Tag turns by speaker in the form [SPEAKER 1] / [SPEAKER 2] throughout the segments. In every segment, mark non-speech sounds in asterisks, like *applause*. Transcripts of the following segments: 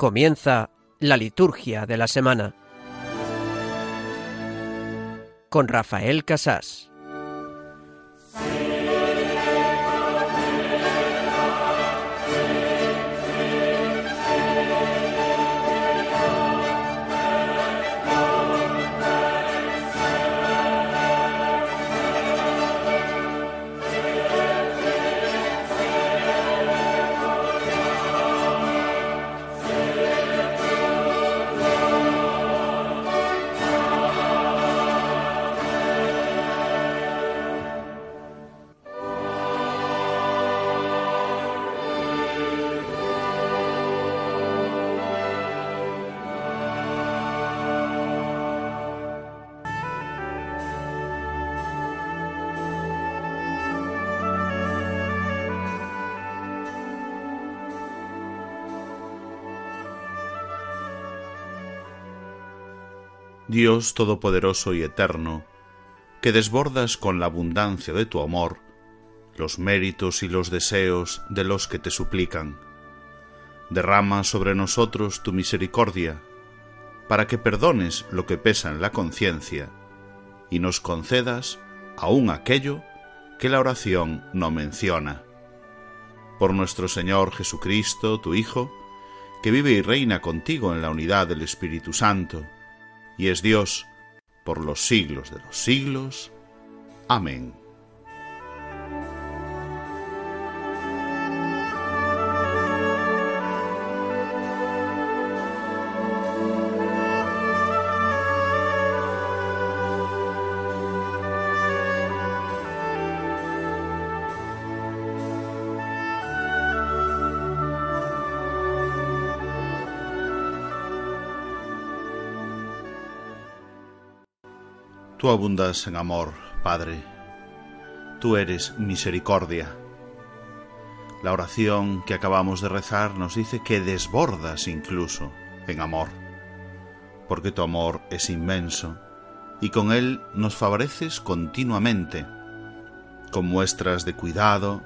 [SPEAKER 1] Comienza la liturgia de la semana con Rafael Casás.
[SPEAKER 2] Todopoderoso y Eterno, que desbordas con la abundancia de tu amor los méritos y los deseos de los que te suplican. Derrama sobre nosotros tu misericordia, para que perdones lo que pesa en la conciencia y nos concedas aún aquello que la oración no menciona. Por nuestro Señor Jesucristo, tu Hijo, que vive y reina contigo en la unidad del Espíritu Santo, y es Dios por los siglos de los siglos. Amén. Abundas en amor, Padre. Tú eres misericordia. La oración que acabamos de rezar nos dice que desbordas incluso en amor, porque tu amor es inmenso y con él nos favoreces continuamente, con muestras de cuidado,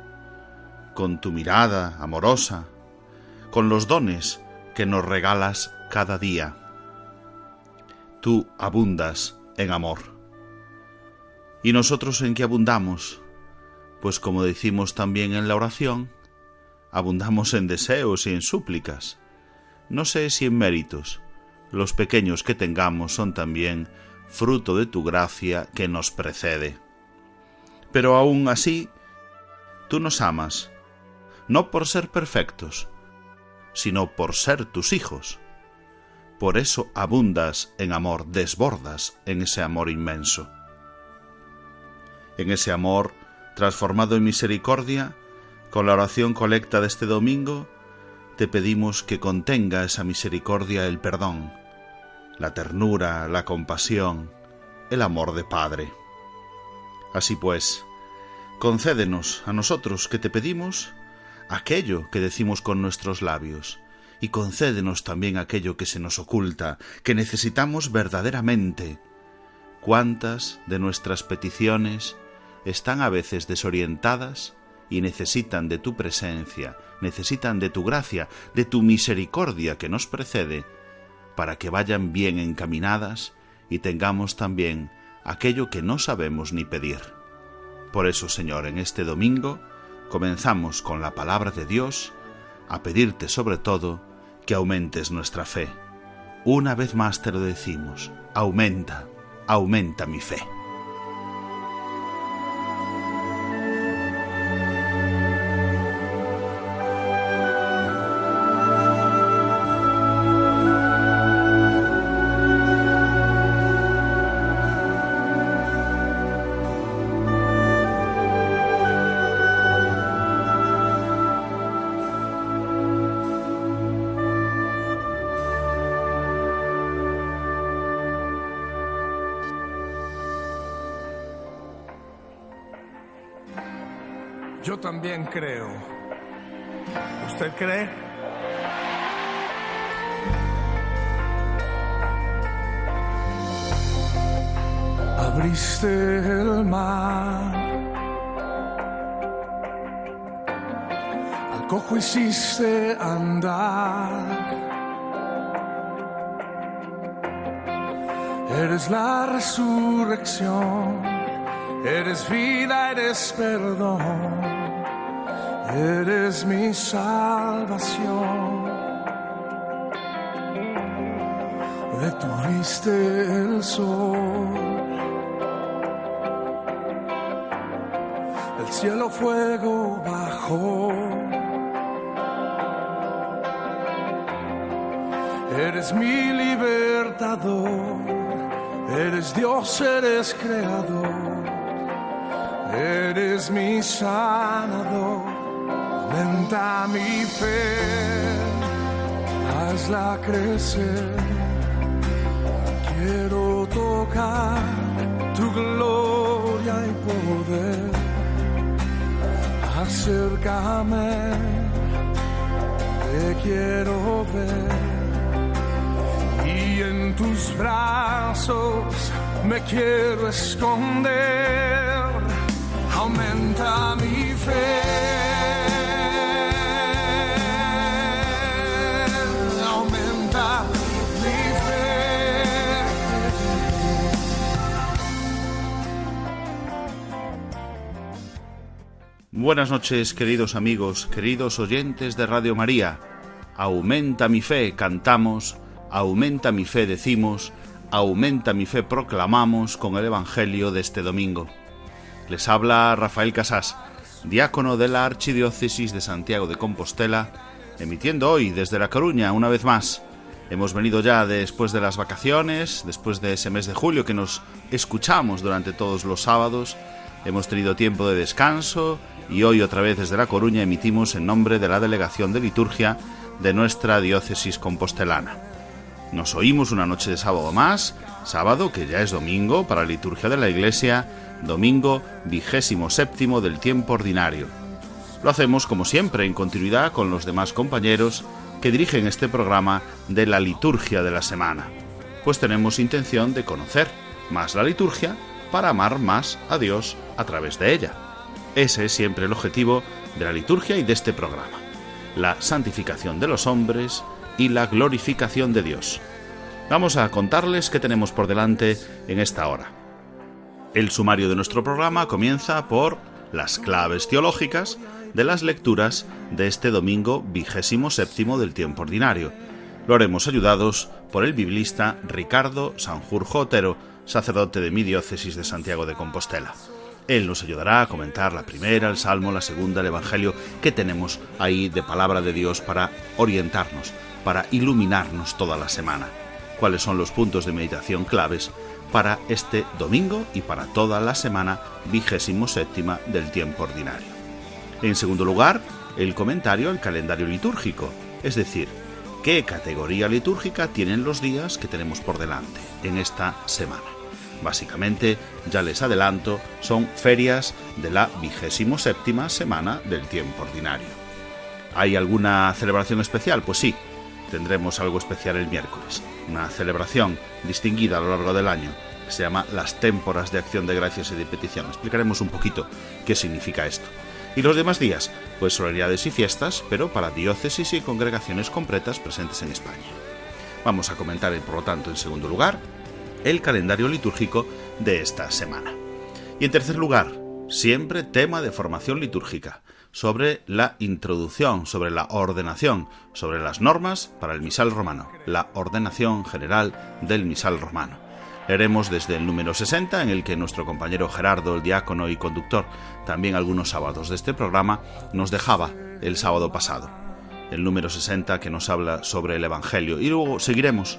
[SPEAKER 2] con tu mirada amorosa, con los dones que nos regalas cada día. Tú abundas en amor. ¿Y nosotros en qué abundamos? Pues como decimos también en la oración, abundamos en deseos y en súplicas. No sé si en méritos. Los pequeños que tengamos son también fruto de tu gracia que nos precede. Pero aún así, tú nos amas, no por ser perfectos, sino por ser tus hijos. Por eso abundas en amor, desbordas en ese amor inmenso en ese amor transformado en misericordia, con la oración colecta de este domingo, te pedimos que contenga esa misericordia el perdón, la ternura, la compasión, el amor de Padre. Así pues, concédenos a nosotros que te pedimos aquello que decimos con nuestros labios, y concédenos también aquello que se nos oculta, que necesitamos verdaderamente. ¿Cuántas de nuestras peticiones están a veces desorientadas y necesitan de tu presencia, necesitan de tu gracia, de tu misericordia que nos precede, para que vayan bien encaminadas y tengamos también aquello que no sabemos ni pedir. Por eso, Señor, en este domingo comenzamos con la palabra de Dios a pedirte sobre todo que aumentes nuestra fe. Una vez más te lo decimos, aumenta, aumenta mi fe.
[SPEAKER 3] Abriste el mar, al cojo hiciste andar. Eres la resurrección, eres vida, eres perdón eres mi salvación. Detuviste el sol, el cielo fuego bajó. Eres mi libertador Eres Dios, eres creador, eres mi sanador. Aumenta mi fe, hazla crecer. Quiero tocar tu gloria y poder. Acércame, te quiero ver y en tus brazos me quiero esconder. Aumenta mi fe.
[SPEAKER 2] Buenas noches, queridos amigos, queridos oyentes de Radio María. Aumenta mi fe, cantamos Aumenta mi fe, decimos, aumenta mi fe, proclamamos con el Evangelio de este domingo. Les habla Rafael Casás, diácono de la Archidiócesis de Santiago de Compostela, emitiendo hoy desde La Coruña una vez más. Hemos venido ya después de las vacaciones, después de ese mes de julio que nos escuchamos durante todos los sábados, hemos tenido tiempo de descanso y hoy otra vez desde La Coruña emitimos en nombre de la Delegación de Liturgia de nuestra diócesis compostelana. Nos oímos una noche de sábado más, sábado que ya es domingo para la liturgia de la Iglesia, domingo vigésimo séptimo del tiempo ordinario. Lo hacemos como siempre en continuidad con los demás compañeros que dirigen este programa de la liturgia de la semana, pues tenemos intención de conocer más la liturgia para amar más a Dios a través de ella. Ese es siempre el objetivo de la liturgia y de este programa, la santificación de los hombres, y la glorificación de Dios. Vamos a contarles qué tenemos por delante en esta hora. El sumario de nuestro programa comienza por las claves teológicas de las lecturas de este domingo vigésimo séptimo del tiempo ordinario. Lo haremos ayudados por el biblista Ricardo Sanjurjo Otero, sacerdote de mi diócesis de Santiago de Compostela. Él nos ayudará a comentar la primera, el Salmo, la segunda, el Evangelio que tenemos ahí de palabra de Dios para orientarnos para iluminarnos toda la semana. ¿Cuáles son los puntos de meditación claves para este domingo y para toda la semana vigésimo séptima del tiempo ordinario? En segundo lugar, el comentario al calendario litúrgico, es decir, qué categoría litúrgica tienen los días que tenemos por delante en esta semana. Básicamente, ya les adelanto, son ferias de la vigésimo séptima semana del tiempo ordinario. ¿Hay alguna celebración especial? Pues sí, tendremos algo especial el miércoles, una celebración distinguida a lo largo del año que se llama las témporas de acción de gracias y de petición. Explicaremos un poquito qué significa esto. Y los demás días, pues solemnidades y fiestas, pero para diócesis y congregaciones completas presentes en España. Vamos a comentar, por lo tanto, en segundo lugar, el calendario litúrgico de esta semana. Y en tercer lugar, siempre tema de formación litúrgica sobre la introducción, sobre la ordenación, sobre las normas para el misal romano, la ordenación general del misal romano. Leeremos desde el número 60, en el que nuestro compañero Gerardo, el diácono y conductor, también algunos sábados de este programa, nos dejaba el sábado pasado. El número 60 que nos habla sobre el Evangelio. Y luego seguiremos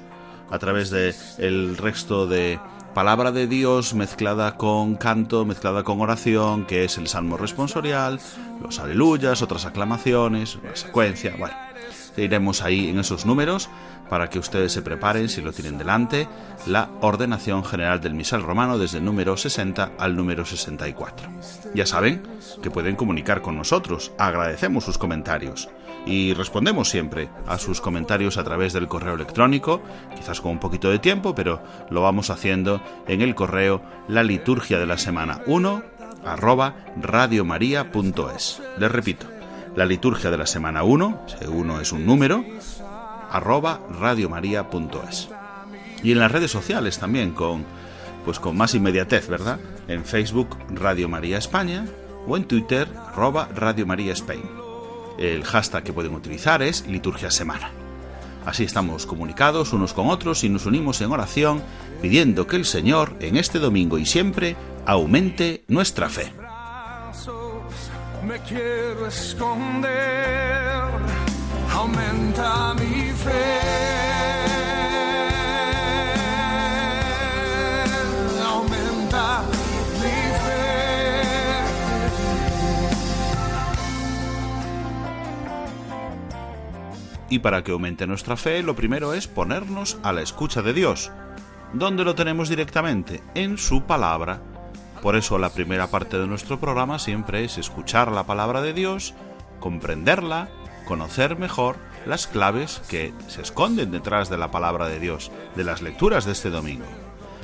[SPEAKER 2] a través del el resto de palabra de Dios mezclada con canto, mezclada con oración, que es el salmo responsorial, los aleluyas, otras aclamaciones, una secuencia, bueno, iremos ahí en esos números para que ustedes se preparen, si lo tienen delante, la ordenación general del misal romano desde el número 60 al número 64. Ya saben que pueden comunicar con nosotros, agradecemos sus comentarios y respondemos siempre a sus comentarios a través del correo electrónico, quizás con un poquito de tiempo, pero lo vamos haciendo en el correo la liturgia de la semana 1 arroba radiomaria.es. Les repito, la liturgia de la semana 1, si 1 es un número, arroba radiomaria.es. Y en las redes sociales también, con, pues con más inmediatez, ¿verdad? En Facebook Radio María España o en Twitter arroba Radio María Spain. El hashtag que pueden utilizar es Liturgia Semana. Así estamos comunicados unos con otros y nos unimos en oración pidiendo que el Señor en este domingo y siempre aumente nuestra fe.
[SPEAKER 3] Aumenta mi fe.
[SPEAKER 2] Y para que aumente nuestra fe, lo primero es ponernos a la escucha de Dios. ¿Dónde lo tenemos directamente? En su palabra. Por eso la primera parte de nuestro programa siempre es escuchar la palabra de Dios, comprenderla, conocer mejor las claves que se esconden detrás de la palabra de Dios, de las lecturas de este domingo.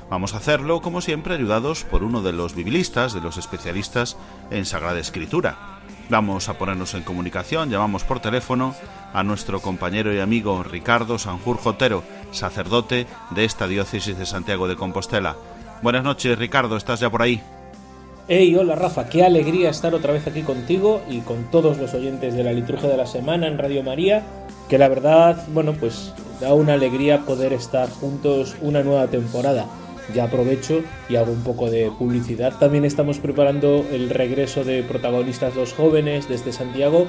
[SPEAKER 2] Vamos a hacerlo, como siempre, ayudados por uno de los biblistas, de los especialistas en Sagrada Escritura. Vamos a ponernos en comunicación, llamamos por teléfono a nuestro compañero y amigo Ricardo Sanjurjo Otero, sacerdote de esta diócesis de Santiago de Compostela. Buenas noches, Ricardo, ¿estás ya por ahí?
[SPEAKER 4] Hey, hola Rafa, qué alegría estar otra vez aquí contigo y con todos los oyentes de la liturgia de la semana en Radio María, que la verdad, bueno, pues da una alegría poder estar juntos una nueva temporada. Ya aprovecho y hago un poco de publicidad. También estamos preparando el regreso de protagonistas dos jóvenes desde Santiago,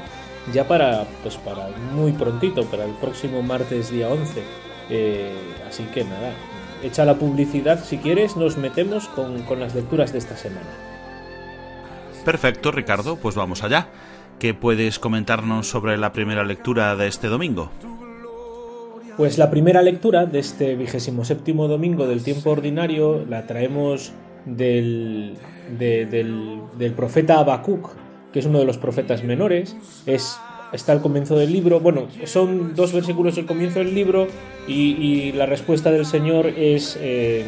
[SPEAKER 4] ya para, pues para muy prontito, para el próximo martes día 11. Eh, así que nada, echa la publicidad si quieres, nos metemos con, con las lecturas de esta semana.
[SPEAKER 2] Perfecto, Ricardo, pues vamos allá. ¿Qué puedes comentarnos sobre la primera lectura de este domingo?
[SPEAKER 4] Pues la primera lectura de este vigésimo séptimo domingo del tiempo ordinario la traemos del, de- del, del profeta Habacuc, que es uno de los profetas menores. Es, está al comienzo del libro. Bueno, son dos versículos al comienzo del libro y, la respuesta del Señor es, eh,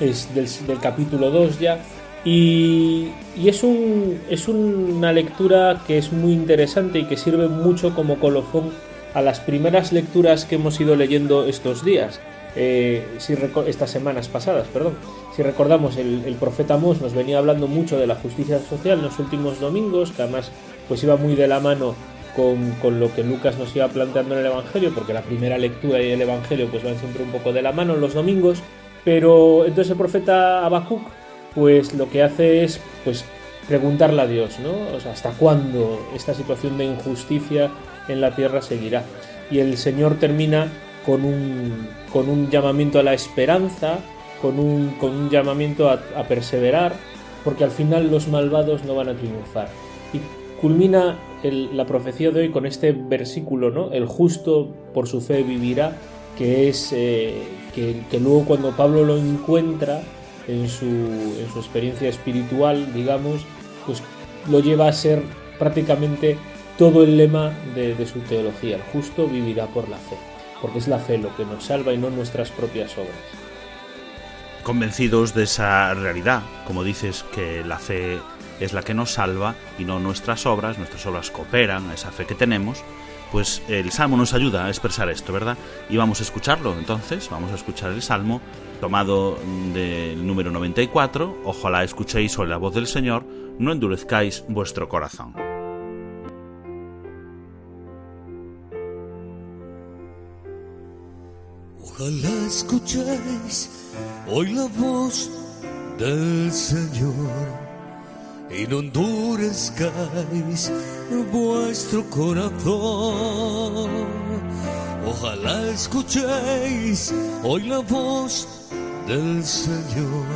[SPEAKER 4] es del, del capítulo 2 ya. Y, y es, un, es una lectura que es muy interesante y que sirve mucho como colofón a las primeras lecturas que hemos ido leyendo estos días, eh, si estas semanas pasadas, perdón. Si recordamos, el, profeta Mos nos venía hablando mucho de la justicia social en los últimos domingos, que además pues iba muy de la mano con, con lo que Lucas nos iba planteando en el Evangelio, porque la primera lectura y el Evangelio pues van siempre un poco de la mano los domingos, pero entonces el profeta Habacuc pues lo que hace es pues preguntarle a Dios, ¿no? ¿hasta cuándo esta situación de injusticia en la tierra seguirá? Y el Señor termina con un, con un llamamiento a la esperanza, con un, con un llamamiento a, perseverar, porque al final los malvados no van a triunfar. Y culmina la profecía de hoy con este versículo, ¿no? El justo por su fe vivirá, que es eh, que, luego cuando Pablo lo encuentra en su, en su experiencia espiritual, digamos, pues lo lleva a ser prácticamente todo el lema de su teología. El justo vivirá por la fe, porque es la fe lo que nos salva y no nuestras propias obras.
[SPEAKER 2] Convencidos de esa realidad, como dices, que la fe es la que nos salva y no nuestras obras, nuestras obras cooperan a esa fe que tenemos, pues el Salmo nos ayuda a expresar esto, ¿verdad? Y vamos a escucharlo, entonces, vamos a escuchar el Salmo tomado del número 94, ojalá escuchéis hoy la voz del Señor, no endurezcáis vuestro corazón.
[SPEAKER 5] Ojalá escuchéis hoy la voz del Señor y no endurezcáis vuestro corazón. Ojalá escuchéis hoy la voz del Señor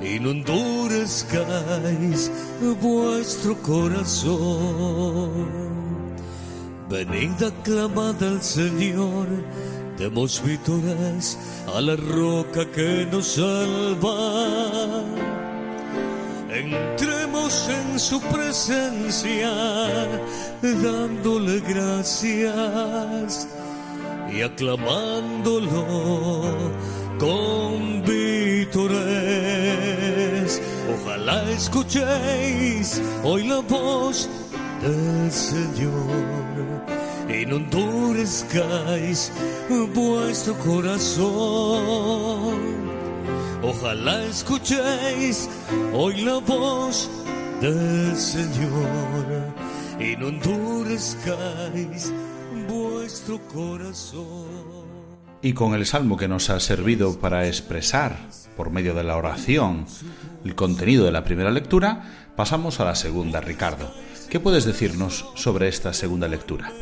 [SPEAKER 5] y no endurezcáis vuestro corazón. Venid aclamad al Señor, demos vítores a la roca que nos salva. Entremos en su presencia, dándole gracias y aclamándolo con vítores. Ojalá escuchéis hoy la voz del Señor endurezcáis vuestro corazón. Ojalá escuchéis hoy la voz del Señor y no endurezcáis vuestro corazón.
[SPEAKER 2] Y con el salmo que nos ha servido para expresar, por medio de la oración, el contenido de la primera lectura, pasamos a la segunda, Ricardo. ¿Qué puedes decirnos sobre esta segunda lectura?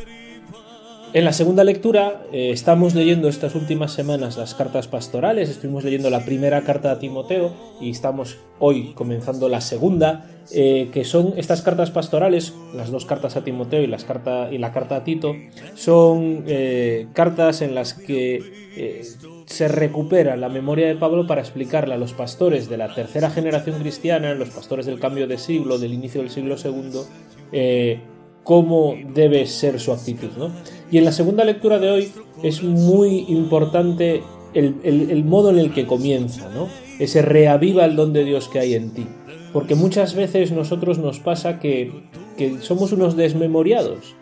[SPEAKER 4] En la segunda lectura eh, estamos leyendo estas últimas semanas las cartas pastorales, estuvimos leyendo la primera carta a Timoteo y estamos hoy comenzando la segunda, eh, que son estas cartas pastorales, las dos cartas a Timoteo y, las carta, y la carta a Tito, son eh, cartas en las que se recupera la memoria de Pablo para explicarle a los pastores de la tercera generación cristiana, los pastores del cambio de siglo, del inicio del siglo segundo, cómo debe ser su actitud. ¿no? Y en la segunda lectura de hoy es muy importante el, modo en el que comienza, ¿no? ese reaviva el don de Dios que hay en ti. Porque muchas veces nosotros nos pasa que, que somos unos desmemoriados.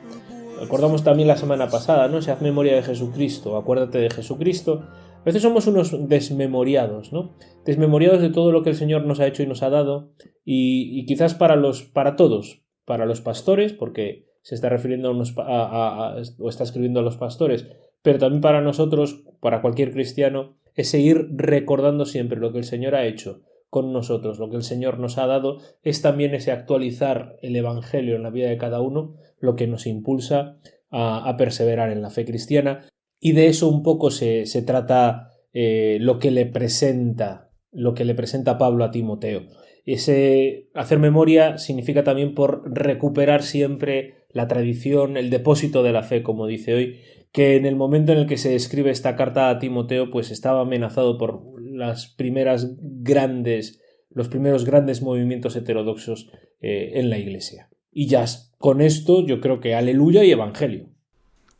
[SPEAKER 4] Recordamos también la semana pasada, ¿no? Se haz memoria de Jesucristo, acuérdate de Jesucristo. A veces somos unos desmemoriados, ¿no? Desmemoriados de todo lo que el Señor nos ha hecho y nos ha dado. Y, y quizás para los, para todos, para los pastores, porque se está refiriendo a, o está escribiendo a los pastores, pero también para nosotros, para cualquier cristiano, es seguir recordando siempre lo que el Señor ha hecho con nosotros, lo que el Señor nos ha dado, es también ese actualizar el Evangelio en la vida de cada uno, lo que nos impulsa a, perseverar en la fe cristiana, y de eso un poco se, se trata eh, lo que le presenta, lo que le presenta Pablo a Timoteo. Ese hacer memoria significa también por recuperar siempre la tradición, el depósito de la fe, como dice hoy, que en el momento en el que se escribe esta carta a Timoteo, pues estaba amenazado por las primeras grandes, los primeros grandes movimientos heterodoxos eh, en la Iglesia. Y ya con esto yo creo que aleluya y evangelio.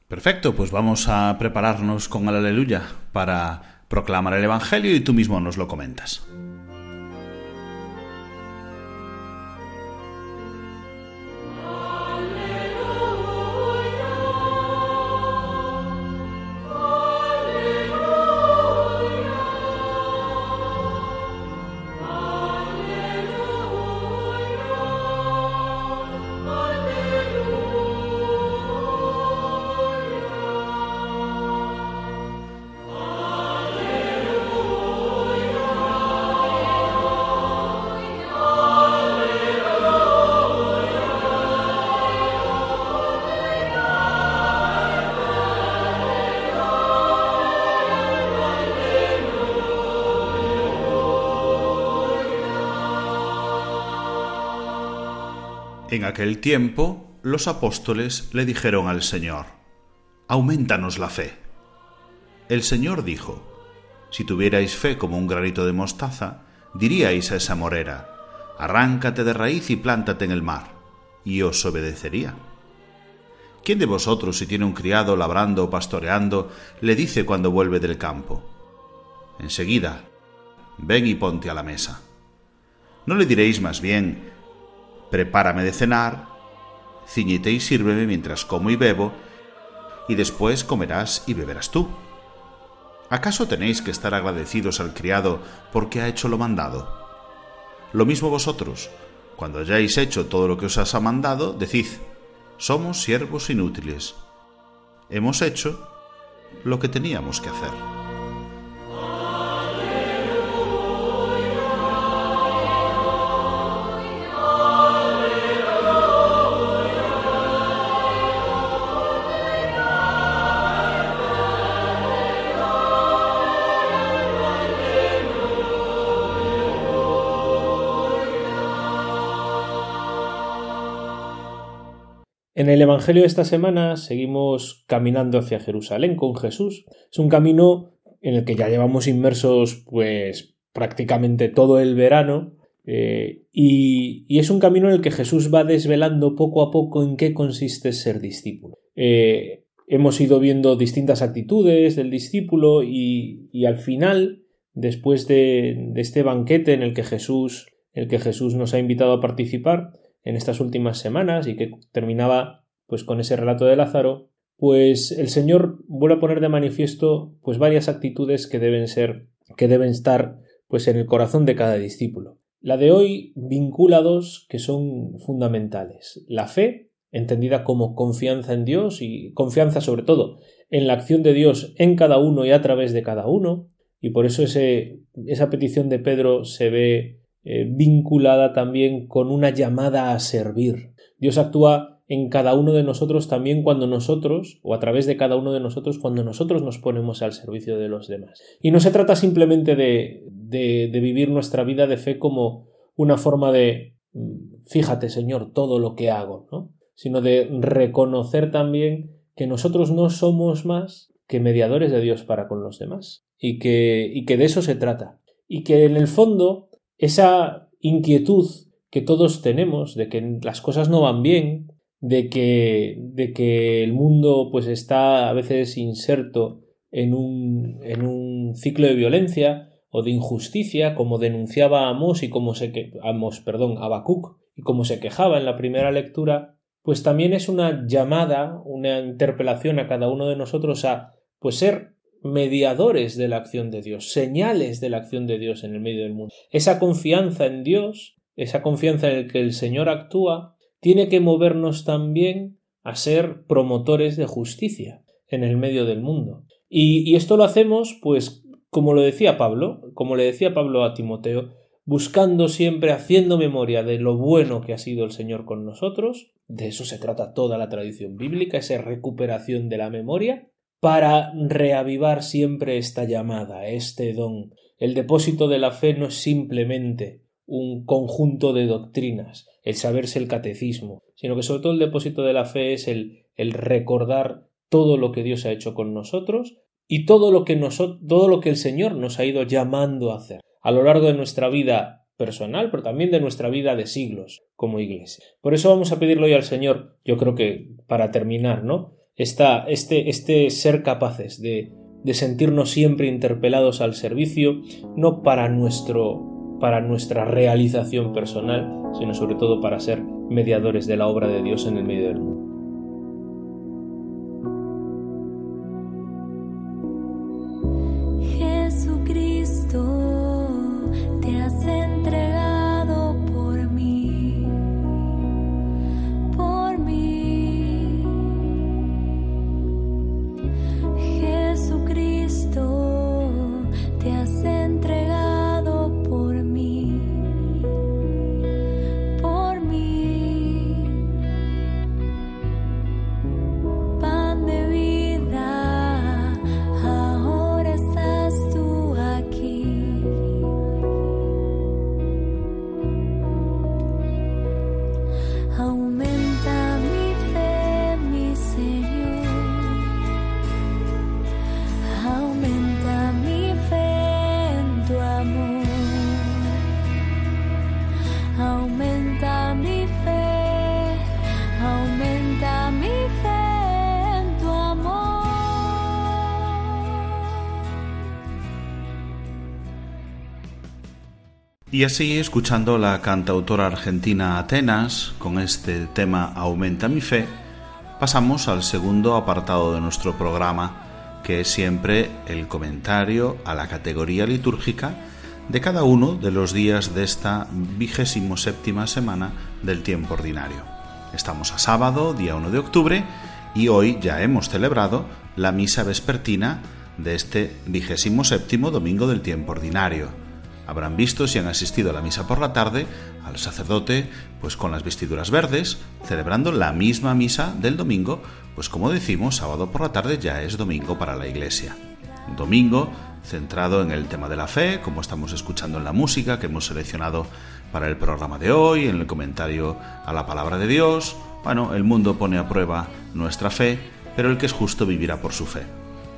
[SPEAKER 2] Perfecto, pues vamos a prepararnos con el aleluya para proclamar el evangelio y tú mismo nos lo comentas. En aquel tiempo los apóstoles le dijeron al Señor, Aumentanos la fe. El Señor dijo, Si tuvierais fe como un granito de mostaza, diríais a esa morera, Arráncate de raíz y plántate en el mar, y os obedecería. ¿Quién de vosotros, si tiene un criado labrando o pastoreando, le dice cuando vuelve del campo, Enseguida, ven y ponte a la mesa? ¿No le diréis más bien, prepárame de cenar, ciñite y sírveme mientras como y bebo, y después comerás y beberás tú. ¿Acaso tenéis que estar agradecidos al criado porque ha hecho lo mandado? Lo mismo vosotros, cuando hayáis hecho todo lo que os ha mandado, decid, somos siervos inútiles. Hemos hecho lo que teníamos que hacer.
[SPEAKER 4] En el Evangelio de esta semana seguimos caminando hacia Jerusalén con Jesús. Es un camino en el que ya llevamos inmersos pues prácticamente todo el verano eh, y, es un camino en el que Jesús va desvelando poco a poco en qué consiste ser discípulo. Eh, hemos ido viendo distintas actitudes del discípulo y, al final, después de, de, este banquete en el que Jesús, el que Jesús nos ha invitado a participar, en estas últimas semanas y que terminaba pues con ese relato de Lázaro, pues el Señor vuelve a poner de manifiesto pues varias actitudes que deben ser que deben estar pues en el corazón de cada discípulo. La de hoy vincula dos que son fundamentales. La fe, entendida como confianza en Dios y confianza sobre todo en la acción de Dios en cada uno y a través de cada uno, y por eso ese, esa petición de Pedro se ve eh, vinculada también con una llamada a servir. Dios actúa en cada uno de nosotros también cuando nosotros, o a través de cada uno de nosotros, cuando nosotros nos ponemos al servicio de los demás. Y no se trata simplemente de, de, de vivir nuestra vida de fe como una forma de mm, fíjate, Señor, todo lo que hago, ¿no? sino de reconocer también que nosotros no somos más que mediadores de Dios para con los demás y que, y que de eso se trata y que en el fondo esa inquietud que todos tenemos de que las cosas no van bien, de que, de que el mundo pues está a veces inserto en un, en un ciclo de violencia o de injusticia, como denunciaba Amos y como se que, Amos, perdón, y como se quejaba en la primera lectura, pues también es una llamada, una interpelación a cada uno de nosotros a pues ser mediadores de la acción de Dios, señales de la acción de Dios en el medio del mundo. Esa confianza en Dios, esa confianza en el que el Señor actúa, tiene que movernos también a ser promotores de justicia en el medio del mundo. Y, y esto lo hacemos, pues, como lo decía Pablo, como le decía Pablo a Timoteo, buscando siempre, haciendo memoria de lo bueno que ha sido el Señor con nosotros, de eso se trata toda la tradición bíblica, esa recuperación de la memoria, para reavivar siempre esta llamada, este don. El depósito de la fe no es simplemente un conjunto de doctrinas, el saberse el catecismo, sino que sobre todo el depósito de la fe es el, el recordar todo lo que Dios ha hecho con nosotros y todo lo que todo lo que el Señor nos ha ido llamando a hacer a lo largo de nuestra vida personal, pero también de nuestra vida de siglos como iglesia. Por eso vamos a pedirlo hoy al Señor, yo creo que para terminar, ¿no? Esta, este, este ser capaces de, de sentirnos siempre interpelados al servicio, no para nuestro para nuestra realización personal, sino sobre todo para ser mediadores de la obra de Dios en el medio del mundo.
[SPEAKER 2] Y así, escuchando la cantautora argentina Atenas con este tema Aumenta mi fe, pasamos al segundo apartado de nuestro programa, que es siempre el comentario a la categoría litúrgica de cada uno de los días de esta vigésimo séptima semana del tiempo ordinario. Estamos a sábado, día 1 de octubre, y hoy ya hemos celebrado la misa vespertina de este vigésimo séptimo domingo del tiempo ordinario Habrán visto si han asistido a la misa por la tarde al sacerdote pues con las vestiduras verdes, celebrando la misma misa del domingo, pues como decimos, sábado por la tarde ya es domingo para la iglesia. Domingo centrado en el tema de la fe, como estamos escuchando en la música que hemos seleccionado para el programa de hoy, en el comentario a la palabra de Dios. Bueno, el mundo pone a prueba nuestra fe, pero el que es justo vivirá por su fe.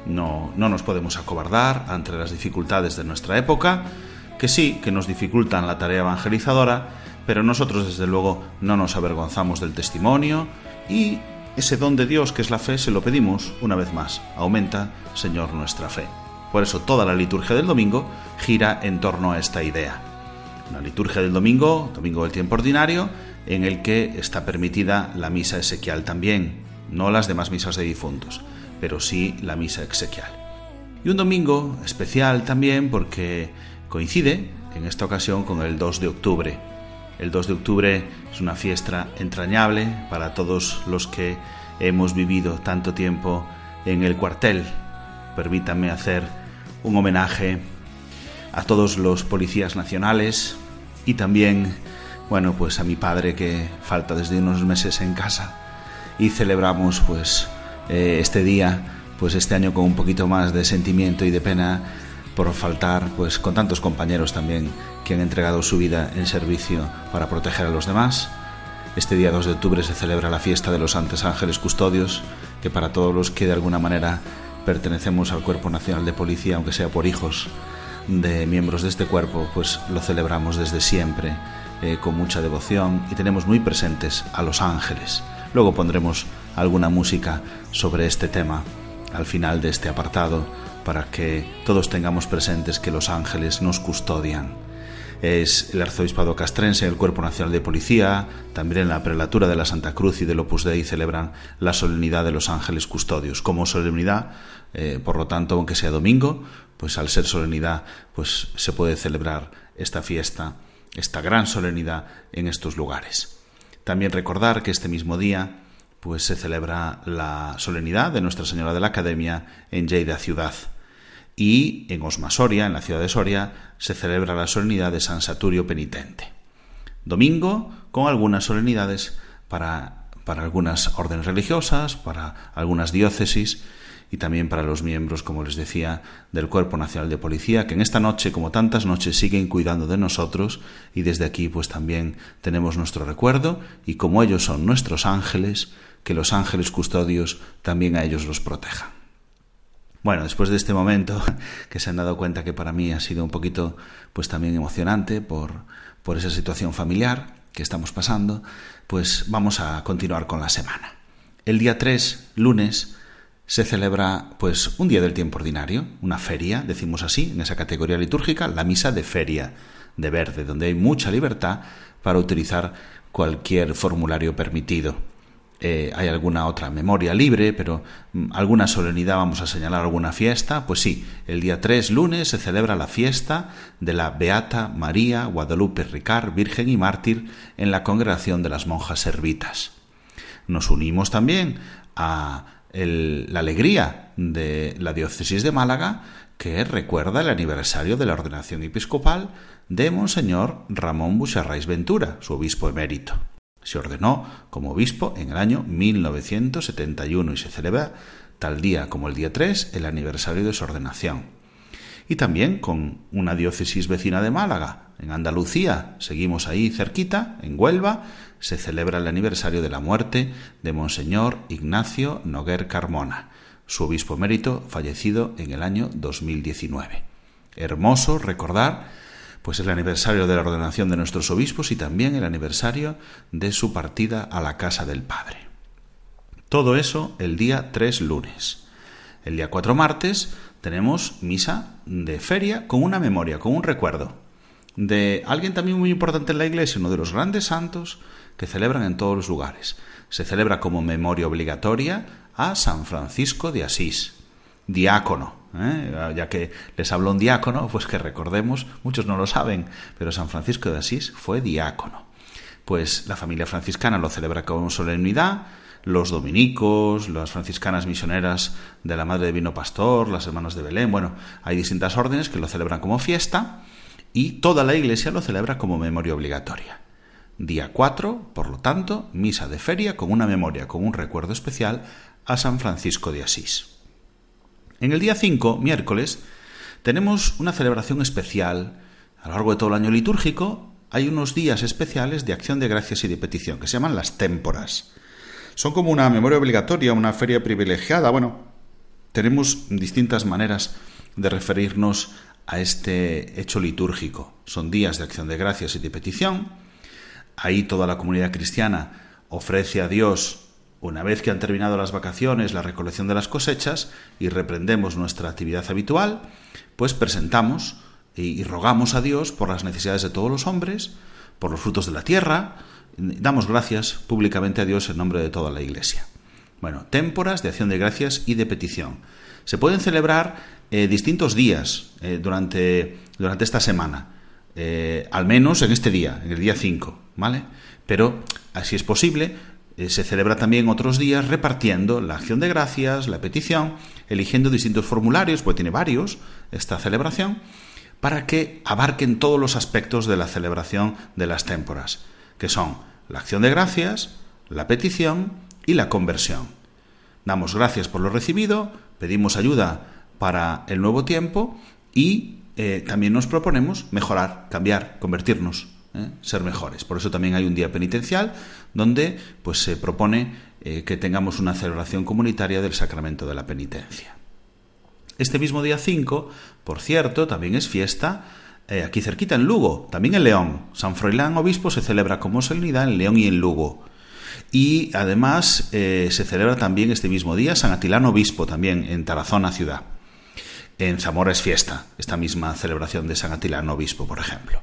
[SPEAKER 2] No, no nos podemos acobardar ante las dificultades de nuestra época, que sí, que nos dificultan la tarea evangelizadora, pero nosotros desde luego no nos avergonzamos del testimonio y ese don de Dios que es la fe se lo pedimos una vez más. Aumenta, Señor, nuestra fe. Por eso toda la liturgia del domingo gira en torno a esta idea. Una liturgia del domingo, domingo del tiempo ordinario, en el que está permitida la misa esequial también. no las demás misas de difuntos, pero sí la misa exequial. Y un domingo especial también porque coincide en esta ocasión con el 2 de octubre. El 2 de octubre es una fiesta entrañable para todos los que hemos vivido tanto tiempo en el cuartel. Permítanme hacer un homenaje a todos los policías nacionales y también, bueno, pues a mi padre que falta desde unos meses en casa y celebramos pues eh, este día, pues este año con un poquito más de sentimiento y de pena por faltar pues con tantos compañeros también que han entregado su vida en servicio para proteger a los demás. Este día 2 de octubre se celebra la fiesta de los Santos Ángeles Custodios, que para todos los que de alguna manera pertenecemos al Cuerpo Nacional de Policía, aunque sea por hijos de miembros de este cuerpo, pues lo celebramos desde siempre eh, con mucha devoción y tenemos muy presentes a los ángeles. Luego pondremos alguna música sobre este tema al final de este apartado para que todos tengamos presentes que los ángeles nos custodian. Es el arzobispado castrense, el Cuerpo Nacional de Policía, también en la prelatura de la Santa Cruz y del Opus Dei celebran la solemnidad de los ángeles custodios. Como solemnidad, eh, por lo tanto, aunque sea domingo, pues al ser solemnidad, pues se puede celebrar esta fiesta, esta gran solemnidad en estos lugares. También recordar que este mismo día pues se celebra la solemnidad de Nuestra Señora de la Academia en Lleida ciudad. Y en Osma Soria, en la ciudad de Soria, se celebra la solemnidad de San Saturio Penitente. Domingo con algunas solemnidades para, para algunas órdenes religiosas, para algunas diócesis y también para los miembros, como les decía, del Cuerpo Nacional de Policía, que en esta noche, como tantas noches, siguen cuidando de nosotros y desde aquí pues también tenemos nuestro recuerdo y como ellos son nuestros ángeles, que los ángeles custodios también a ellos los protejan. Bueno, después de este momento, *laughs* que se han dado cuenta que para mí ha sido un poquito, pues también emocionante por, por esa situación familiar que estamos pasando, pues vamos a continuar con la semana. El día 3, lunes, se celebra pues un día del tiempo ordinario, una feria, decimos así, en esa categoría litúrgica, la misa de feria de verde, donde hay mucha libertad para utilizar cualquier formulario permitido. Eh, hay alguna otra memoria libre, pero mm, alguna solemnidad vamos a señalar alguna fiesta. Pues sí, el día 3, lunes, se celebra la fiesta de la Beata María Guadalupe Ricard, Virgen y Mártir, en la congregación de las monjas servitas. Nos unimos también a la alegría de la diócesis de Málaga, que recuerda el aniversario de la ordenación episcopal de Monseñor Ramón Bucharrais Ventura, su obispo emérito. Se ordenó como obispo en el año 1971 y se celebra tal día como el día 3 el aniversario de su ordenación. Y también con una diócesis vecina de Málaga, en Andalucía, seguimos ahí cerquita, en Huelva, se celebra el aniversario de la muerte de Monseñor Ignacio Noguer Carmona, su obispo emérito fallecido en el año 2019. Hermoso recordar pues el aniversario de la ordenación de nuestros obispos y también el aniversario de su partida a la casa del Padre. Todo eso el día 3 lunes. El día 4 martes tenemos misa de feria con una memoria, con un recuerdo de alguien también muy importante en la iglesia, uno de los grandes santos, que celebran en todos los lugares. Se celebra como memoria obligatoria a San Francisco de Asís, diácono. ¿Eh? Ya que les habló un diácono, pues que recordemos, muchos no lo saben, pero San Francisco de Asís fue diácono. Pues la familia franciscana lo celebra con solemnidad, los dominicos, las franciscanas misioneras de la Madre de Vino Pastor, las hermanas de Belén, bueno, hay distintas órdenes que lo celebran como fiesta y toda la iglesia lo celebra como memoria obligatoria. Día 4, por lo tanto, misa de feria con una memoria, con un recuerdo especial a San Francisco de Asís. En el día 5, miércoles, tenemos una celebración especial. A lo largo de todo el año litúrgico hay unos días especiales de acción de gracias y de petición que se llaman las témporas. Son como una memoria obligatoria, una feria privilegiada. Bueno, tenemos distintas maneras de referirnos a este hecho litúrgico. Son días de acción de gracias y de petición Ahí toda la comunidad cristiana ofrece a Dios, una vez que han terminado las vacaciones, la recolección de las cosechas y reprendemos nuestra actividad habitual, pues presentamos y rogamos a Dios por las necesidades de todos los hombres, por los frutos de la tierra, damos gracias públicamente a Dios en nombre de toda la Iglesia. Bueno, témporas de acción de gracias y de petición. Se pueden celebrar eh, distintos días eh, durante, durante esta semana, eh, al menos en este día, en el día 5, ¿vale? Pero, así es posible, se celebra también otros días repartiendo la acción de gracias, la petición, eligiendo distintos formularios, pues tiene varios esta celebración, para que abarquen todos los aspectos de la celebración de las témporas, que son la acción de gracias, la petición y la conversión. Damos gracias por lo recibido, pedimos ayuda para el nuevo tiempo y eh, también nos proponemos mejorar, cambiar, convertirnos, ¿eh? ser mejores. Por eso también hay un día penitencial donde pues, se propone eh, que tengamos una celebración comunitaria del sacramento de la penitencia. Este mismo día 5, por cierto, también es fiesta aquí cerquita en Lugo, también en León. San Froilán Obispo se celebra como solemnidad en León y en Lugo. Y además eh, se celebra también este mismo día San Atilano Obispo, también en Tarazona ciudad. En Zamora es fiesta, esta misma celebración de San Atilano Obispo, por ejemplo.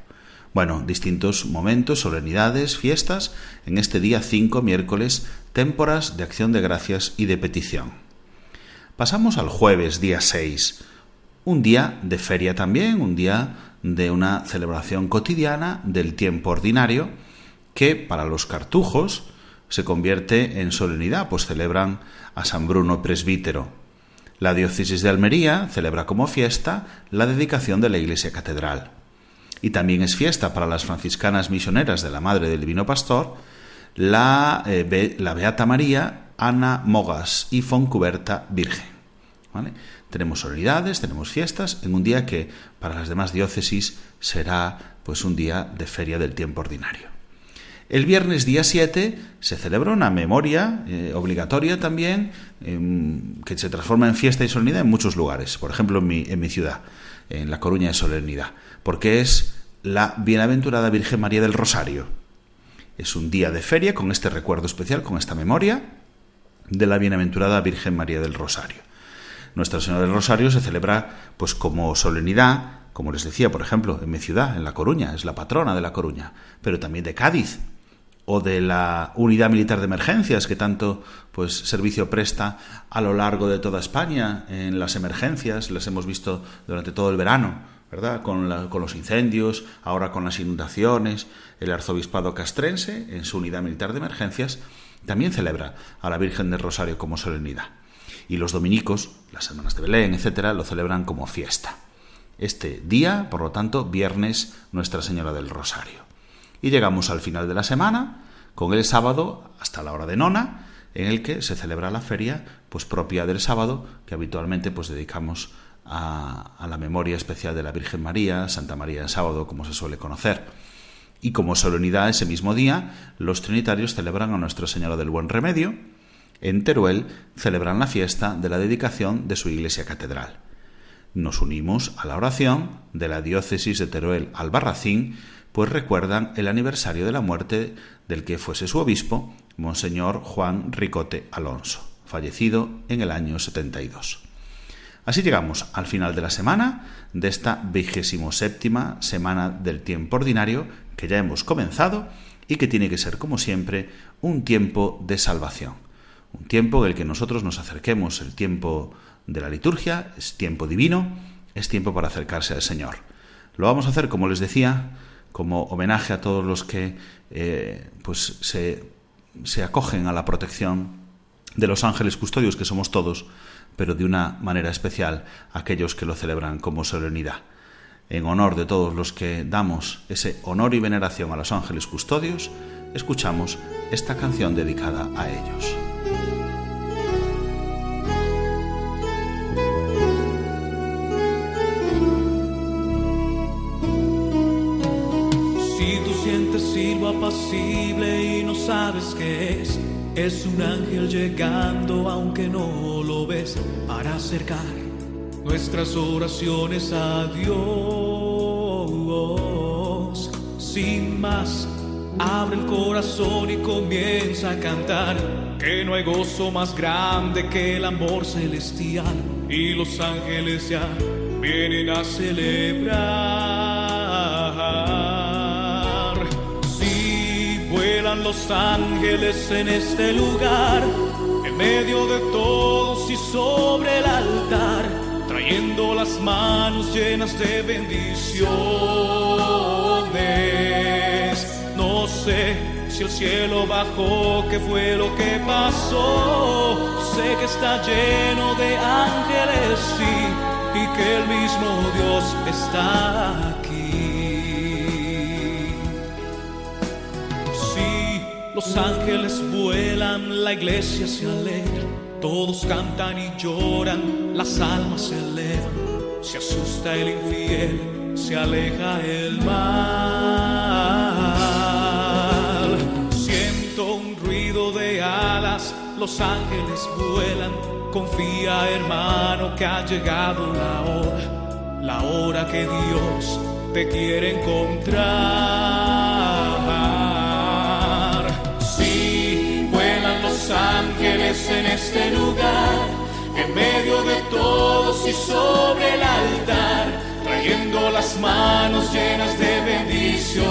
[SPEAKER 2] Bueno, distintos momentos, solemnidades, fiestas, en este día 5, miércoles, témporas de acción de gracias y de petición. Pasamos al jueves, día 6, un día de feria también, un día de una celebración cotidiana del tiempo ordinario, que para los cartujos se convierte en solemnidad, pues celebran a San Bruno presbítero. La diócesis de Almería celebra como fiesta la dedicación de la iglesia catedral. Y también es fiesta para las franciscanas misioneras de la Madre del Divino Pastor, la, eh, la Beata María Ana Mogas y Foncuberta Virgen. Tenemos solemnidades, tenemos fiestas, en un día que para las demás diócesis será pues un día de feria del tiempo ordinario. El viernes día 7 se celebra una memoria eh, obligatoria también em, que se transforma en fiesta y solemnidad en muchos lugares, por ejemplo en mi, en mi ciudad, en La Coruña de Solemnidad, porque es la Bienaventurada Virgen María del Rosario. Es un día de feria con este recuerdo especial, con esta memoria de la Bienaventurada Virgen María del Rosario. Nuestra Señora del Rosario se celebra pues como solemnidad, como les decía, por ejemplo, en mi ciudad, en La Coruña, es la patrona de La Coruña, pero también de Cádiz, o de la unidad militar de emergencias que tanto pues servicio presta a lo largo de toda España en las emergencias las hemos visto durante todo el verano verdad con, los incendios ahora con las inundaciones el arzobispado castrense en su unidad militar de emergencias también celebra a la Virgen del Rosario como solemnidad. Y los dominicos las hermanas de Belén etcétera lo celebran como fiesta. Este día por lo tanto viernes Nuestra Señora del Rosario. Y llegamos al final de la semana con el sábado hasta la hora de nona, en el que se celebra la feria pues propia del sábado, que habitualmente pues dedicamos a, la memoria especial de la Virgen María, Santa María en sábado, como se suele conocer. Y como solemnidad ese mismo día, los trinitarios celebran a Nuestra Señora del Buen Remedio. En Teruel celebran la fiesta de la dedicación de su iglesia catedral. Nos unimos a la oración de la diócesis de Teruel Albarracín pues recuerdan el aniversario de la muerte del que fuese su obispo, Monseñor Juan Ricote Alonso, fallecido en el año 72. Así llegamos al final de la semana, de esta vigésimo séptima semana del tiempo ordinario que ya hemos comenzado y que tiene que ser, como siempre, un tiempo de salvación. Un tiempo en el que nosotros nos acerquemos, el tiempo de la liturgia, es tiempo divino, es tiempo para acercarse al Señor. Lo vamos a hacer, como les decía, como homenaje a todos los que eh, pues se, se acogen a la protección de los ángeles custodios, que somos todos, pero de una manera especial aquellos que lo celebran como solemnidad. En honor de todos los que damos ese honor y veneración a los ángeles custodios, escuchamos esta canción dedicada a ellos.
[SPEAKER 6] apacible y no sabes qué es. Es un ángel llegando aunque no lo ves para acercar nuestras oraciones a Dios. Sin más, abre el corazón y comienza a cantar que no hay gozo más grande que el amor celestial y los ángeles ya vienen a celebrar los ángeles en este lugar, en medio de todos y sobre el altar, trayendo las manos llenas de bendiciones. No sé si el cielo bajó, qué fue lo que pasó. Sé que está lleno de ángeles, y que el mismo Dios está aquí. Los ángeles vuelan, la iglesia se alegra, todos cantan y lloran, las almas se elevan, se asusta el infiel, se aleja el mal. Siento un ruido de alas, los ángeles vuelan, confía hermano que ha llegado la hora, la hora que Dios te quiere encontrar. En este lugar, en medio de todos y sobre el altar, trayendo las manos llenas de bendiciones.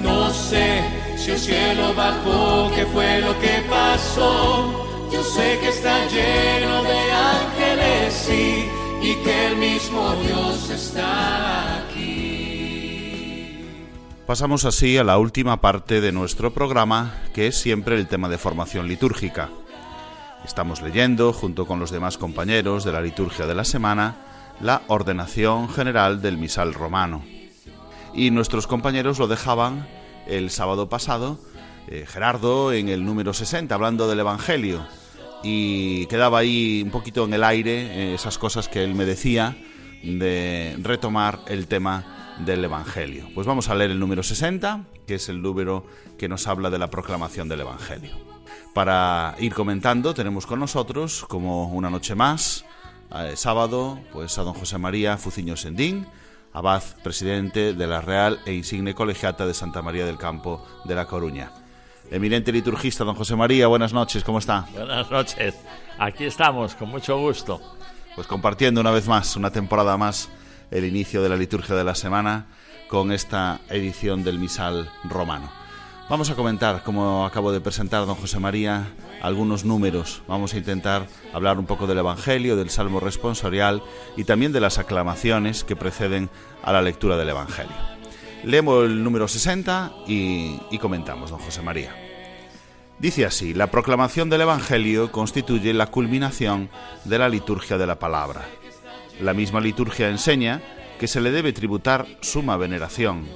[SPEAKER 6] No sé si el cielo bajó, qué fue lo que pasó. Yo sé que está lleno de ángeles, y que el mismo Dios está aquí.
[SPEAKER 2] Pasamos así a la última parte de nuestro programa, que es siempre el tema de formación litúrgica. Estamos leyendo, junto con los demás compañeros de la liturgia de la semana, la ordenación general del misal romano. Y nuestros compañeros lo dejaban el sábado pasado, eh, Gerardo en el número 60, hablando del Evangelio. Y quedaba ahí un poquito en el aire eh, esas cosas que él me decía de retomar el tema del Evangelio. Pues vamos a leer el número 60, que es el número que nos habla de la proclamación del Evangelio. Para ir comentando, tenemos con nosotros, como una noche más, eh, sábado, pues a don José María Fuciño Sendín, abad presidente de la Real e Insigne Colegiata de Santa María del Campo de La Coruña. Eminente liturgista, don José María, buenas noches, ¿cómo está?
[SPEAKER 7] Buenas noches. Aquí estamos, con mucho gusto.
[SPEAKER 2] Pues compartiendo una vez más, una temporada más, el inicio de la liturgia de la semana con esta edición del Misal Romano. Vamos a comentar, como acabo de presentar don José María, algunos números. Vamos a intentar hablar un poco del Evangelio, del Salmo responsorial y también de las aclamaciones que preceden a la lectura del Evangelio. Leemos el número 60 y, y comentamos, don José María. Dice así, la proclamación del Evangelio constituye la culminación de la liturgia de la palabra. La misma liturgia enseña que se le debe tributar suma veneración,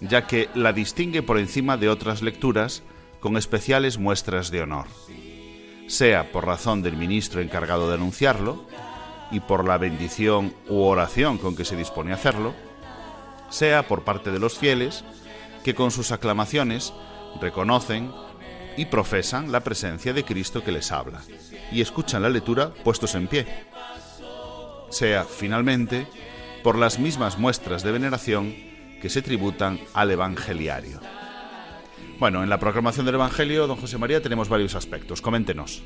[SPEAKER 2] ya que la distingue por encima de otras lecturas con especiales muestras de honor, sea por razón del ministro encargado de anunciarlo y por la bendición u oración con que se dispone a hacerlo, sea por parte de los fieles que con sus aclamaciones reconocen y profesan la presencia de Cristo que les habla y escuchan la lectura puestos en pie, sea finalmente por las mismas muestras de veneración que se tributan al evangeliario. Bueno, en la proclamación del Evangelio, don José María, tenemos varios aspectos. Coméntenos.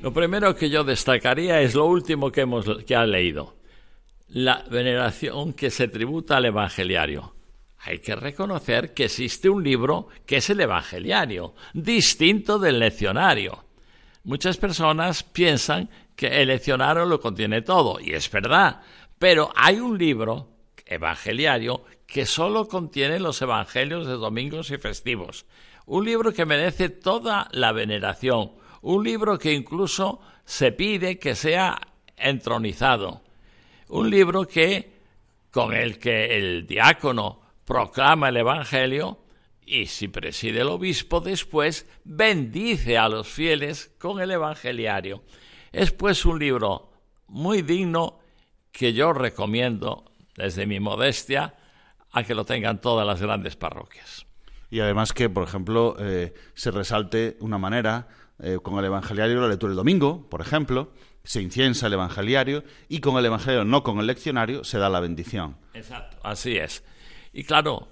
[SPEAKER 7] Lo primero que yo destacaría es lo último que hemos que ha leído. La veneración que se tributa al evangeliario. Hay que reconocer que existe un libro que es el evangeliario, distinto del leccionario. Muchas personas piensan que el leccionario lo contiene todo, y es verdad, pero hay un libro evangeliario que solo contiene los evangelios de domingos y festivos. Un libro que merece toda la veneración, un libro que incluso se pide que sea entronizado, un libro que con el que el diácono proclama el evangelio y si preside el obispo después bendice a los fieles con el evangeliario. Es pues un libro muy digno que yo recomiendo desde mi modestia a que lo tengan todas las grandes parroquias.
[SPEAKER 2] Y además que, por ejemplo, eh, se resalte una manera eh, con el evangeliario la lectura del domingo, por ejemplo, se inciensa el evangeliario y con el evangelio, no con el leccionario, se da la bendición.
[SPEAKER 7] Exacto, así es. Y claro,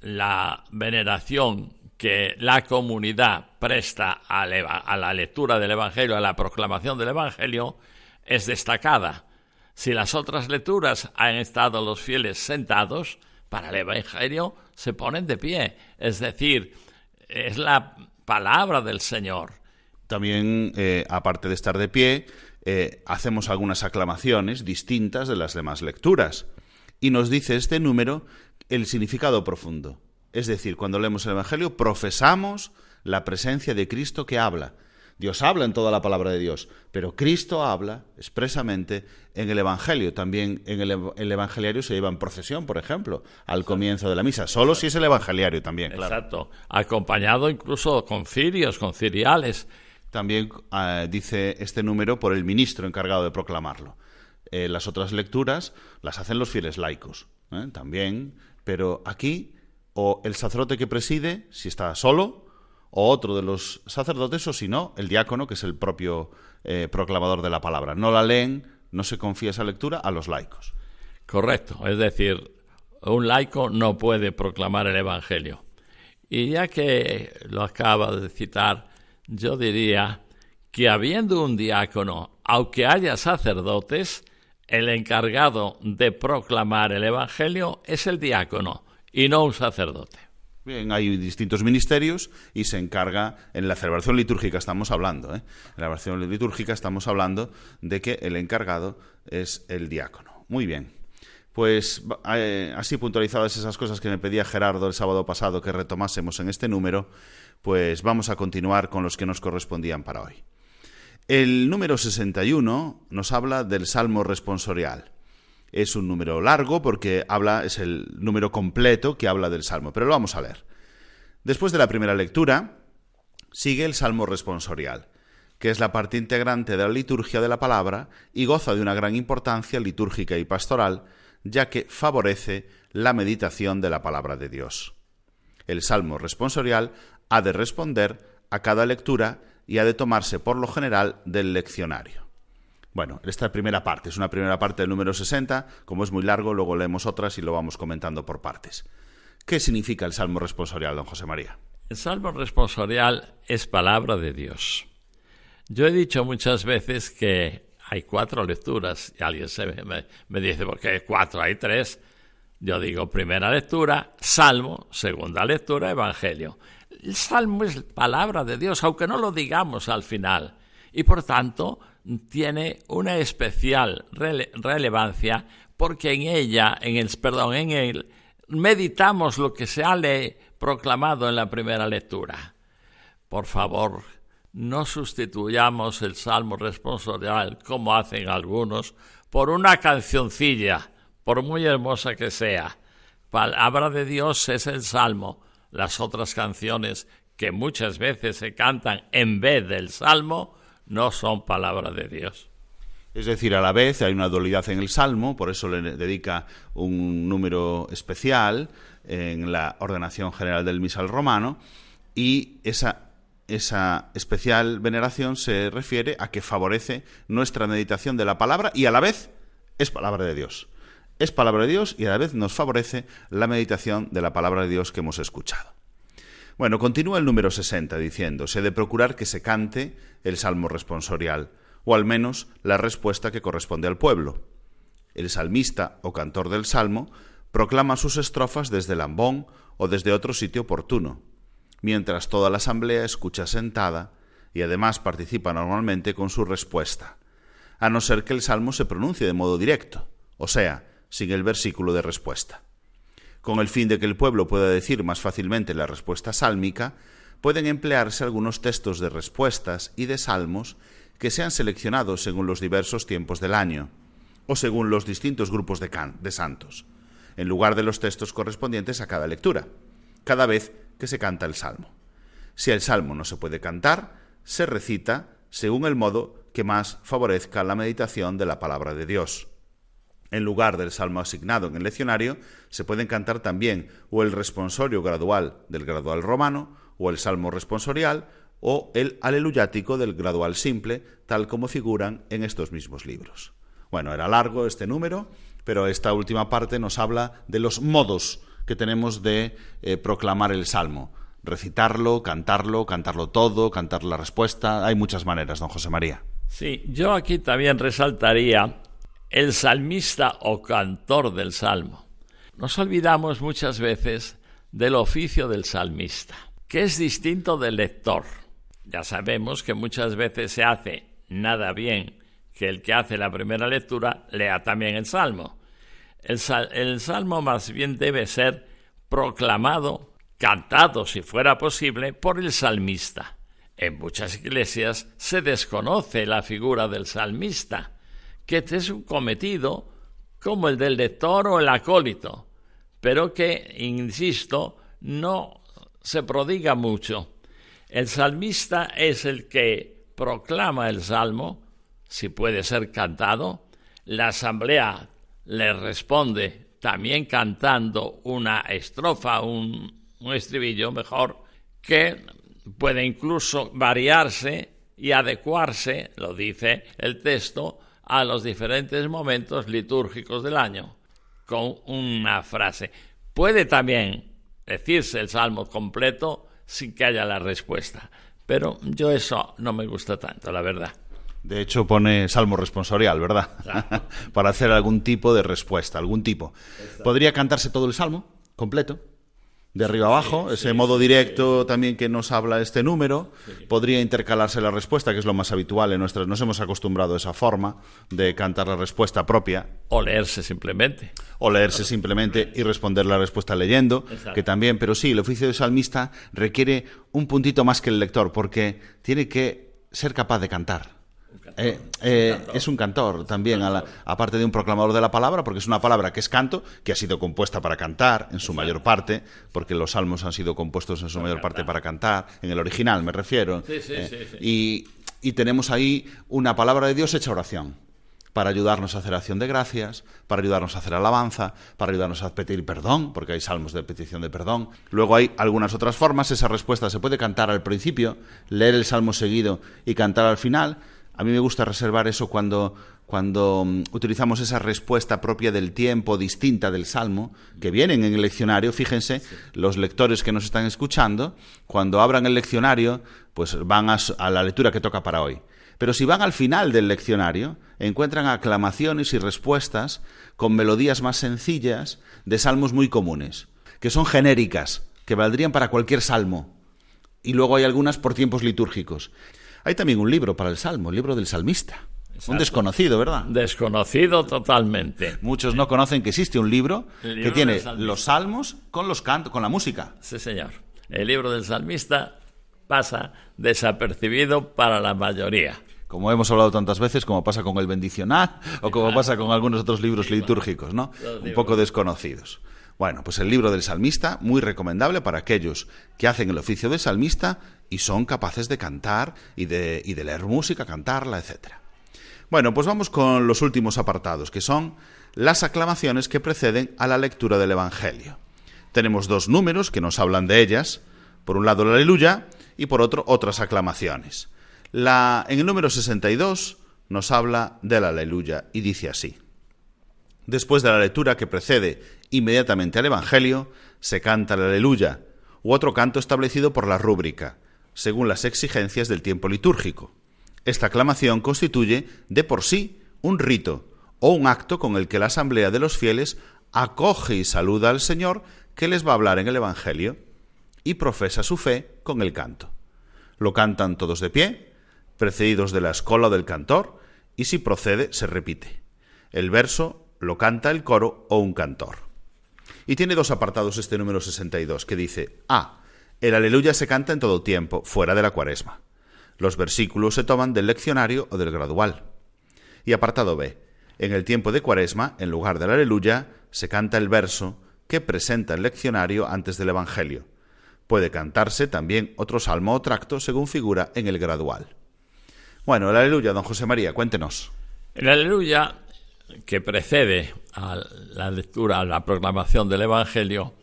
[SPEAKER 7] la veneración que la comunidad presta a la lectura del Evangelio, a la proclamación del Evangelio, es destacada. Si las otras lecturas han estado los fieles sentados, para el Evangelio se ponen de pie. Es decir, es la palabra del Señor.
[SPEAKER 2] También, eh, aparte de estar de pie, eh, hacemos algunas aclamaciones distintas de las demás lecturas. Y nos dice este número el significado profundo. Es decir, cuando leemos el Evangelio, profesamos la presencia de Cristo que habla. Dios habla en toda la palabra de Dios, pero Cristo habla expresamente en el Evangelio. También en el, el Evangeliario se lleva en procesión, por ejemplo, al comienzo de la misa. Solo si es el Evangeliario también, claro.
[SPEAKER 7] Exacto. Acompañado incluso con cirios, con ciriales.
[SPEAKER 2] También eh, dice este número por el ministro encargado de proclamarlo. Eh, las otras lecturas las hacen los fieles laicos, ¿eh? también, pero aquí o el sacerdote que preside, si está solo, o otro de los sacerdotes, o si no, el diácono, que es el propio eh, proclamador de la palabra. No la leen, no se confía esa lectura a los laicos.
[SPEAKER 7] Correcto, es decir, un laico no puede proclamar el Evangelio. Y ya que lo acaba de citar, yo diría que habiendo un diácono, aunque haya sacerdotes, el encargado de proclamar el Evangelio es el diácono y no un sacerdote.
[SPEAKER 2] Bien, hay distintos ministerios y se encarga, en la celebración litúrgica estamos hablando, ¿eh? en la celebración litúrgica estamos hablando de que el encargado es el diácono. Muy bien. Pues eh, así puntualizadas esas cosas que me pedía Gerardo el sábado pasado que retomásemos en este número, pues vamos a continuar con los que nos correspondían para hoy. El número 61 nos habla del Salmo responsorial. Es un número largo porque habla, es el número completo que habla del Salmo, pero lo vamos a leer. Después de la primera lectura, sigue el Salmo responsorial, que es la parte integrante de la liturgia de la palabra y goza de una gran importancia litúrgica y pastoral, ya que favorece la meditación de la palabra de Dios. El Salmo responsorial ha de responder a cada lectura y ha de tomarse por lo general del leccionario. Bueno, esta primera parte es una primera parte del número 60, como es muy largo, luego leemos otras y lo vamos comentando por partes. ¿Qué significa el Salmo responsorial, don José María?
[SPEAKER 7] El Salmo responsorial es palabra de Dios. Yo he dicho muchas veces que hay cuatro lecturas y alguien se me, dice, ¿por qué cuatro? Hay tres. Yo digo primera lectura, Salmo, segunda lectura, Evangelio. El Salmo es palabra de Dios, aunque no lo digamos al final. Y por tanto, tiene una especial rele relevancia porque en ella, en el, perdón, en él, meditamos lo que se ha proclamado en la primera lectura. Por favor, no sustituyamos el salmo responsorial, como hacen algunos, por una cancioncilla, por muy hermosa que sea. Palabra de Dios es el salmo. Las otras canciones que muchas veces se cantan en vez del salmo no son palabra de Dios.
[SPEAKER 2] Es decir, a la vez hay una dualidad en el Salmo, por eso le dedica un número especial en la ordenación general del misal romano, y esa, esa especial veneración se refiere a que favorece nuestra meditación de la palabra y a la vez es palabra de Dios. Es palabra de Dios y a la vez nos favorece la meditación de la palabra de Dios que hemos escuchado. Bueno, continúa el número 60 diciendo, se de procurar que se cante el salmo responsorial, o al menos la respuesta que corresponde al pueblo. El salmista o cantor del salmo proclama sus estrofas desde el ambón o desde otro sitio oportuno, mientras toda la asamblea escucha sentada y además participa normalmente con su respuesta, a no ser que el salmo se pronuncie de modo directo, o sea, sin el versículo de respuesta con el fin de que el pueblo pueda decir más fácilmente la respuesta sálmica, pueden emplearse algunos textos de respuestas y de salmos que sean seleccionados según los diversos tiempos del año, o según los distintos grupos de, de santos, en lugar de los textos correspondientes a cada lectura, cada vez que se canta el salmo. Si el salmo no se puede cantar, se recita según el modo que más favorezca la meditación de la palabra de Dios. En lugar del salmo asignado en el leccionario, se pueden cantar también o el responsorio gradual del gradual romano, o el salmo responsorial, o el aleluyático del gradual simple, tal como figuran en estos mismos libros. Bueno, era largo este número, pero esta última parte nos habla de los modos que tenemos de eh, proclamar el salmo. Recitarlo, cantarlo, cantarlo todo, cantar la respuesta. Hay muchas maneras, don José María.
[SPEAKER 7] Sí, yo aquí también resaltaría el salmista o cantor del salmo. Nos olvidamos muchas veces del oficio del salmista. que es distinto del lector. Ya sabemos que muchas veces se hace nada bien que el que hace la primera lectura lea también el salmo. El, salmo más bien debe ser proclamado, cantado si fuera posible, por el salmista. En muchas iglesias se desconoce la figura del salmista, que es un cometido como el del lector o el acólito, pero que, insisto, no se prodiga mucho. El salmista es el que proclama el salmo, si puede ser cantado, la asamblea le responde también cantando una estrofa, un, un estribillo mejor, que puede incluso variarse y adecuarse, lo dice el texto, a los diferentes momentos litúrgicos del año, con una frase. Puede también decirse el salmo completo sin que haya la respuesta, pero yo eso no me gusta tanto, la verdad.
[SPEAKER 2] De hecho, pone salmo responsorial, ¿verdad? *laughs* Para hacer algún tipo de respuesta, algún tipo. ¿Podría cantarse todo el salmo completo? De arriba abajo, ese modo directo también que nos habla este número, podría intercalarse la respuesta, que es lo más habitual en nuestras, nos hemos acostumbrado a esa forma de cantar la respuesta propia.
[SPEAKER 7] O leerse simplemente.
[SPEAKER 2] O leerse simplemente y responder la respuesta leyendo, que también, pero sí, el oficio de salmista requiere un puntito más que el lector, porque tiene que ser capaz de cantar. Eh, eh, es un cantor también, aparte de un proclamador de la palabra, porque es una palabra que es canto, que ha sido compuesta para cantar en su mayor parte, porque los salmos han sido compuestos en su mayor parte para cantar, en el original me refiero.
[SPEAKER 7] Eh,
[SPEAKER 2] y, y tenemos ahí una palabra de Dios hecha oración para ayudarnos a hacer acción de gracias, para ayudarnos a hacer alabanza, para ayudarnos a pedir perdón, porque hay salmos de petición de perdón. Luego hay algunas otras formas, esa respuesta se puede cantar al principio, leer el salmo seguido y cantar al final, a mí me gusta reservar eso cuando, cuando mm, utilizamos esa respuesta propia del tiempo, distinta del Salmo, que vienen en el leccionario. Fíjense, los lectores que nos están escuchando, cuando abran el leccionario, pues van a, a la lectura que toca para hoy. Pero si van al final del leccionario, encuentran aclamaciones y respuestas con melodías más sencillas de salmos muy comunes, que son genéricas, que valdrían para cualquier salmo. Y luego hay algunas por tiempos litúrgicos. Hay también un libro para el Salmo, el libro del salmista. Un desconocido, ¿verdad?
[SPEAKER 7] Desconocido totalmente.
[SPEAKER 2] Muchos no conocen que existe un libro, que tiene los salmos con los cantos, con la música.
[SPEAKER 7] Sí, señor. El libro del salmista pasa desapercibido para la mayoría.
[SPEAKER 2] Como hemos hablado tantas veces, como pasa con el bendicional o como pasa con algunos otros libros litúrgicos, ¿no? Un poco desconocidos. Bueno, pues el libro del salmista, muy recomendable para aquellos que hacen el oficio de salmista y son capaces de cantar y de, y de leer música, cantarla, etc. Bueno, pues vamos con los últimos apartados, que son las aclamaciones que preceden a la lectura del Evangelio. Tenemos dos números que nos hablan de ellas, por un lado la aleluya y por otro otras aclamaciones. La, en el número 62 nos habla de la aleluya y dice así. Después de la lectura que precede inmediatamente al Evangelio, se canta la aleluya, u otro canto establecido por la rúbrica, según las exigencias del tiempo litúrgico. Esta aclamación constituye, de por sí, un rito o un acto con el que la asamblea de los fieles acoge y saluda al Señor que les va a hablar en el Evangelio y profesa su fe con el canto. Lo cantan todos de pie, precedidos de la escola del cantor, y si procede, se repite. El verso lo canta el coro o un cantor. Y tiene dos apartados este número 62, que dice A. El aleluya se canta en todo tiempo, fuera de la cuaresma. Los versículos se toman del leccionario o del gradual. Y apartado B. En el tiempo de cuaresma, en lugar del aleluya, se canta el verso que presenta el leccionario antes del Evangelio. Puede cantarse también otro salmo o tracto según figura en el gradual. Bueno, el aleluya, don José María, cuéntenos.
[SPEAKER 7] El aleluya que precede a la lectura, a la proclamación del Evangelio,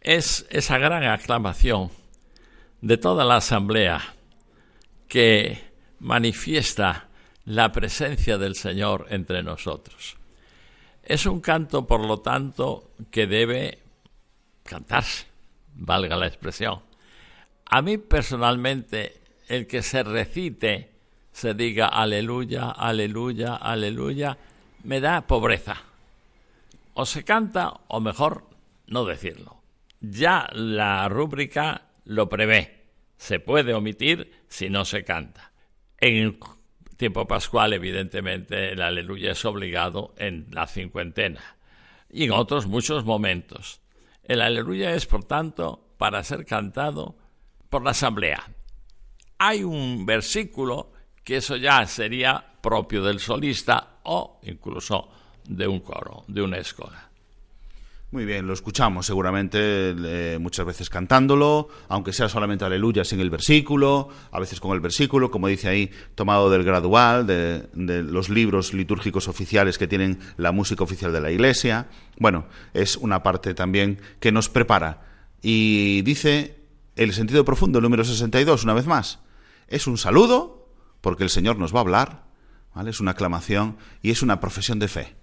[SPEAKER 7] es esa gran aclamación de toda la asamblea que manifiesta la presencia del Señor entre nosotros. Es un canto, por lo tanto, que debe cantarse, valga la expresión. A mí personalmente, el que se recite, se diga aleluya, aleluya, aleluya, me da pobreza. O se canta, o mejor no decirlo. Ya la rúbrica lo prevé. Se puede omitir si no se canta. En el tiempo pascual, evidentemente, el aleluya es obligado en la cincuentena y en otros muchos momentos. El aleluya es, por tanto, para ser cantado por la asamblea. Hay un versículo que eso ya sería propio del solista o incluso de un coro, de una escola.
[SPEAKER 2] Muy bien, lo escuchamos seguramente eh, muchas veces cantándolo, aunque sea solamente aleluya sin el versículo, a veces con el versículo, como dice ahí, tomado del gradual, de, de, los libros litúrgicos oficiales que tienen la música oficial de la Iglesia. Bueno, es una parte también que nos prepara. Y dice el sentido profundo, el número 62, una vez más, es un saludo, porque el Señor nos va a hablar, es una aclamación y es una profesión de fe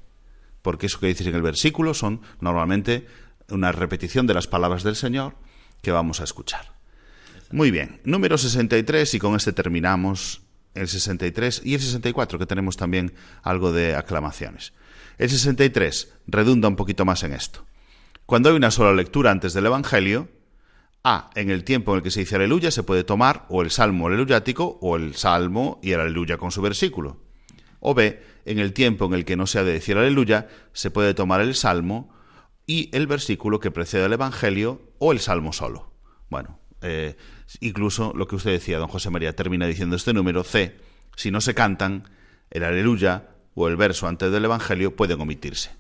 [SPEAKER 2] porque eso que dices en el versículo son normalmente una repetición de las palabras del Señor que vamos a escuchar. Muy bien, número 63 y con este terminamos el 63 y el 64 que tenemos también algo de aclamaciones. El 63 redunda un poquito más en esto. Cuando hay una sola lectura antes del Evangelio, A, en el tiempo en el que se dice aleluya, se puede tomar o el salmo aleluyático o el salmo y el aleluya con su versículo. O B, en el tiempo en el que no se ha de decir aleluya, se puede tomar el salmo y el versículo que precede al Evangelio o el salmo solo. Bueno, eh, incluso lo que usted decía, don José María, termina diciendo este número C, si no se cantan, el aleluya o el verso antes del Evangelio pueden omitirse.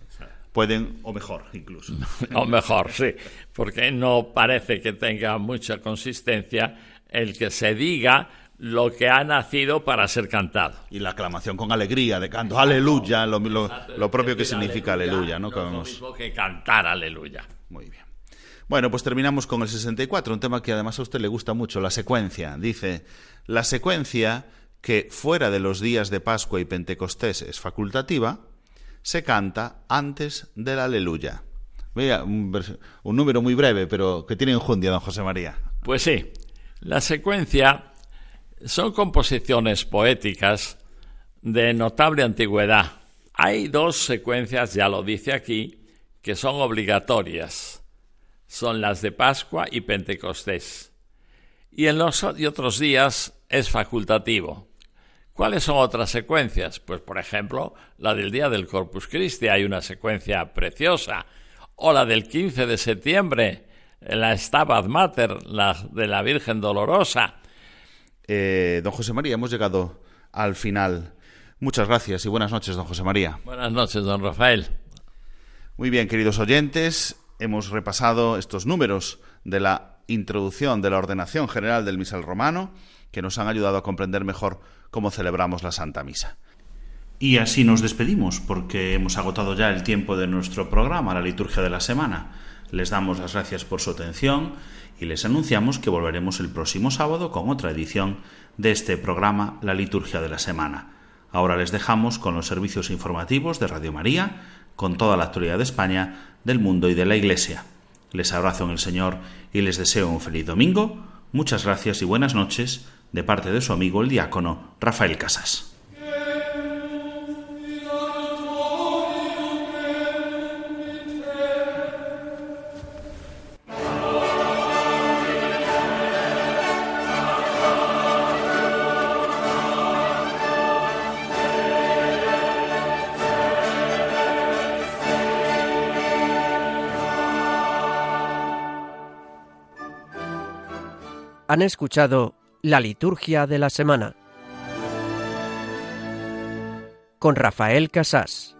[SPEAKER 2] Pueden, o mejor, incluso. *laughs*
[SPEAKER 7] o mejor, sí, porque no parece que tenga mucha consistencia el que se diga lo que ha nacido para ser cantado.
[SPEAKER 2] Y la aclamación con alegría de canto, aleluya, lo, lo, lo propio que significa aleluya, ¿no?
[SPEAKER 7] Lo mismo que cantar aleluya.
[SPEAKER 2] Muy bien. Bueno, pues terminamos con el 64, un tema que además a usted le gusta mucho, la secuencia. Dice, la secuencia que fuera de los días de Pascua y Pentecostés es facultativa, se canta antes del aleluya. Mira, un, un número muy breve, pero que tiene enjundia, don José María.
[SPEAKER 7] Pues sí, la secuencia son composiciones poéticas de notable antigüedad. Hay dos secuencias, ya lo dice aquí, que son obligatorias. Son las de Pascua y Pentecostés. Y en los y otros días es facultativo. ¿Cuáles son otras secuencias? Pues, por ejemplo, la del día del Corpus Christi, hay una secuencia preciosa. O la del 15 de septiembre, la Stabat Mater, la de la Virgen Dolorosa.
[SPEAKER 2] Eh, don José María, hemos llegado al final. Muchas gracias y buenas noches, don José María.
[SPEAKER 7] Buenas noches, don Rafael.
[SPEAKER 2] Muy bien, queridos oyentes, hemos repasado estos números de la introducción de la ordenación general del misal romano que nos han ayudado a comprender mejor cómo celebramos la Santa Misa. Y así nos despedimos porque hemos agotado ya el tiempo de nuestro programa, la liturgia de la semana. Les damos las gracias por su atención y les anunciamos que volveremos el próximo sábado con otra edición de este programa La Liturgia de la Semana. Ahora les dejamos con los servicios informativos de Radio María, con toda la actualidad de España, del mundo y de la Iglesia. Les abrazo en el Señor y les deseo un feliz domingo. Muchas gracias y buenas noches de parte de su amigo el diácono Rafael Casas.
[SPEAKER 1] Han escuchado la liturgia de la semana con Rafael Casás.